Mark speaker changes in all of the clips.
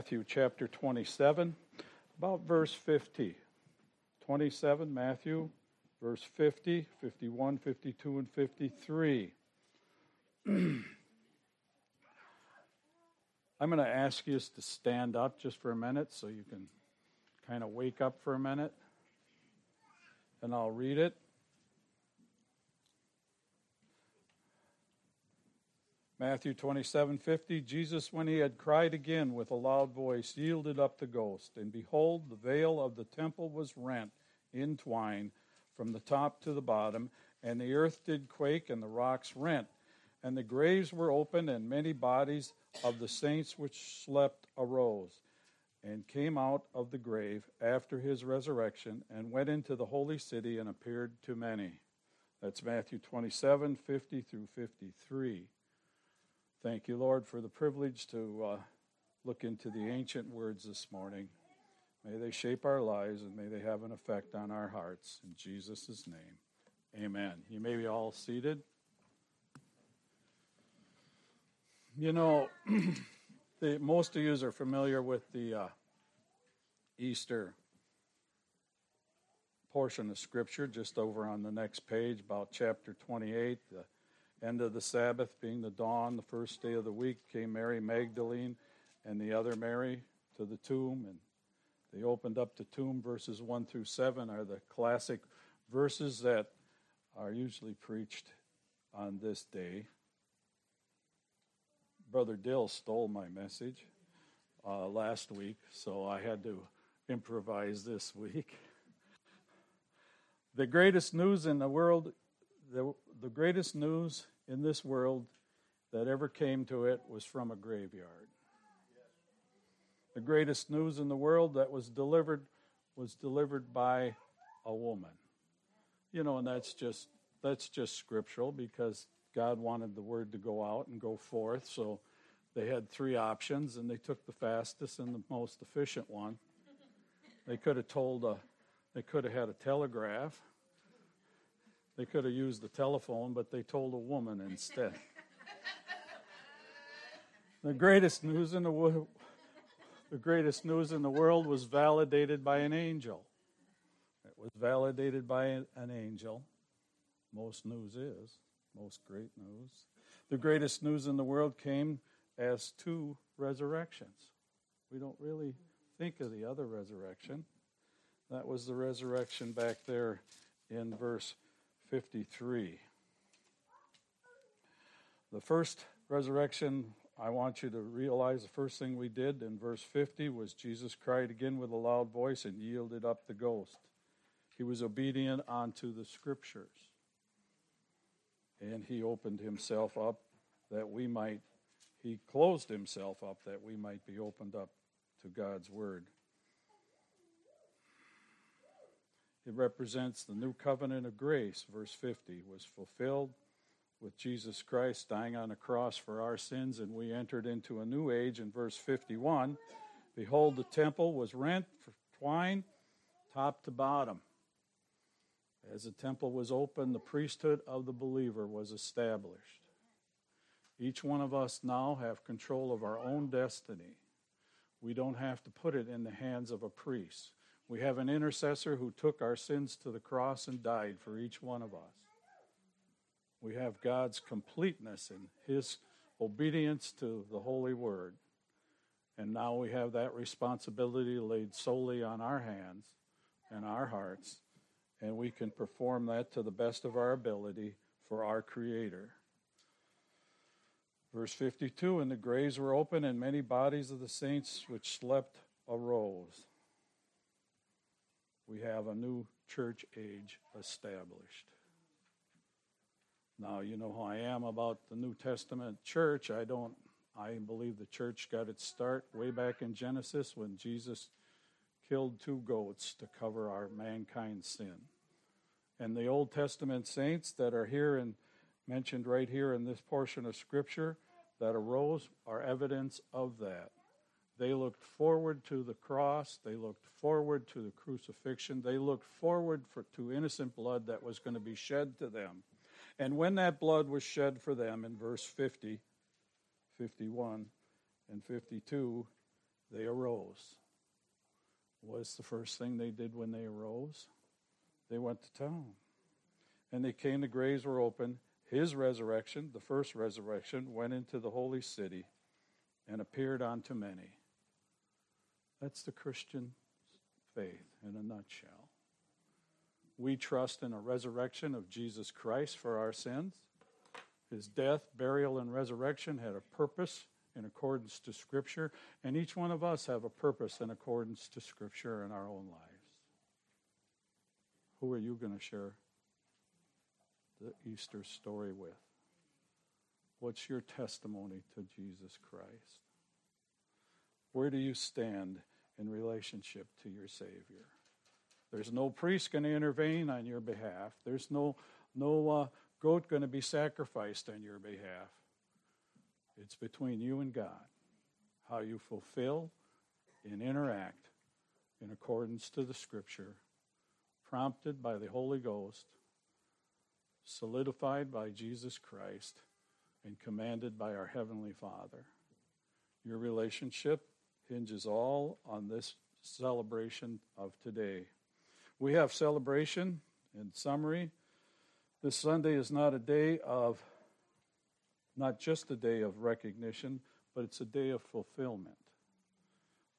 Speaker 1: Matthew chapter 27, about verse 50. 27, Matthew, verse 50, 51, 52, and 53. I'm going to ask you to stand up just for a minute so you can kind of wake up for a minute. And I'll read it. Matthew 27:50 Jesus, when he had cried again with a loud voice, yielded up the ghost. And behold, the veil of the temple was rent in twine from the top to the bottom, and the earth did quake, and the rocks rent. And the graves were opened, and many bodies of the saints which slept arose, and came out of the grave after his resurrection, and went into the holy city, and appeared to many. That's Matthew 27 50 through 53. Thank you, Lord, for the privilege to uh, look into the ancient words this morning. May they shape our lives and may they have an effect on our hearts. In Jesus' name, amen. You may be all seated. You know, the, most of you are familiar with the uh, Easter portion of Scripture, just over on the next page, about chapter 28. The, end of the Sabbath, being the dawn, the first day of the week, came Mary Magdalene and the other Mary to the tomb, and they opened up the tomb. Verses 1 through 7 are the classic verses that are usually preached on this day. Brother Dill stole my message uh, last week, so I had to improvise this week. The greatest news in the world the, the greatest news in this world that ever came to it was from a graveyard. The greatest news in the world that was delivered was delivered by a woman. You know, and that's just that's just scriptural because God wanted the word to go out and go forth. So they had three options and they took the fastest and the most efficient one. They could have told a they could have had a telegraph they could have used the telephone, but they told a woman instead. the greatest news in the world, the greatest news in the world was validated by an angel. It was validated by an angel. Most news is, most great news. The greatest news in the world came as two resurrections. We don't really think of the other resurrection. That was the resurrection back there in verse 53. The first resurrection, I want you to realize the first thing we did in verse 50 was Jesus cried again with a loud voice and yielded up the ghost. He was obedient unto the scriptures. And he opened himself up that we might, he closed himself up that we might be opened up to God's word. It represents the new covenant of grace, verse 50, was fulfilled with Jesus Christ dying on a cross for our sins, and we entered into a new age in verse 51. Behold, the temple was rent for twine, top to bottom. As the temple was opened, the priesthood of the believer was established. Each one of us now have control of our own destiny. We don't have to put it in the hands of a priest. We have an intercessor who took our sins to the cross and died for each one of us. We have God's completeness in His obedience to the Holy Word. And now we have that responsibility laid solely on our hands and our hearts, and we can perform that to the best of our ability for our Creator. Verse 52 And the graves were open, and many bodies of the saints which slept arose we have a new church age established. Now, you know how I am about the New Testament church. I don't, I believe the church got its start way back in Genesis when Jesus killed two goats to cover our mankind's sin. And the Old Testament saints that are here and mentioned right here in this portion of Scripture that arose are evidence of that. They looked forward to the cross. They looked forward to the crucifixion. They looked forward for, to innocent blood that was going to be shed to them. And when that blood was shed for them in verse 50, 51, and 52, they arose. What's the first thing they did when they arose? They went to town. And they came, the graves were open. His resurrection, the first resurrection, went into the holy city and appeared unto many. That's the Christian faith in a nutshell. We trust in a resurrection of Jesus Christ for our sins. His death, burial, and resurrection had a purpose in accordance to Scripture, and each one of us have a purpose in accordance to Scripture in our own lives. Who are you going to share the Easter story with? What's your testimony to Jesus Christ? Where do you stand in relationship to your Savior? There's no priest going to intervene on your behalf. There's no no uh, goat going to be sacrificed on your behalf. It's between you and God. How you fulfill and interact in accordance to the Scripture, prompted by the Holy Ghost, solidified by Jesus Christ, and commanded by our Heavenly Father. Your relationship hinges all on this celebration of today. We have celebration in summary. This Sunday is not a day of, not just a day of recognition, but it's a day of fulfillment.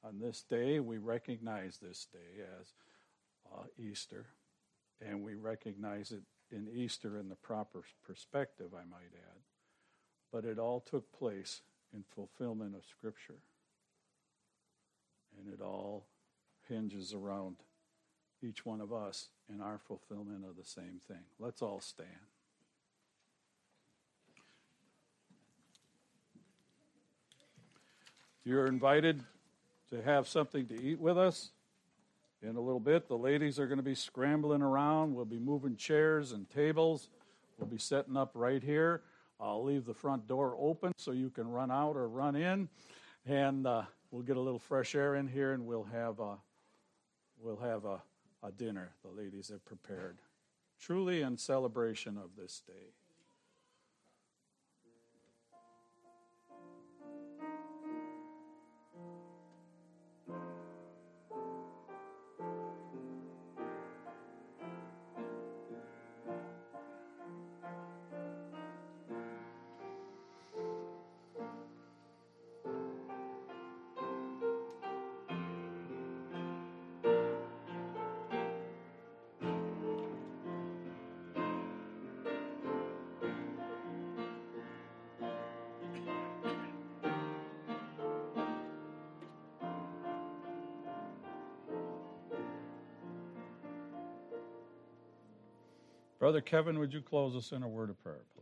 Speaker 1: On this day, we recognize this day as uh, Easter, and we recognize it in Easter in the proper perspective, I might add. But it all took place in fulfillment of Scripture. And it all hinges around each one of us in our fulfillment of the same thing. Let's all stand. You're invited to have something to eat with us. In a little bit, the ladies are going to be scrambling around. We'll be moving chairs and tables. We'll be setting up right here. I'll leave the front door open so you can run out or run in, and uh, we'll get a little fresh air in here, and we'll have a, we'll have a a dinner the ladies have prepared, truly in celebration of this day. Brother Kevin, would you close us in a word of prayer, please?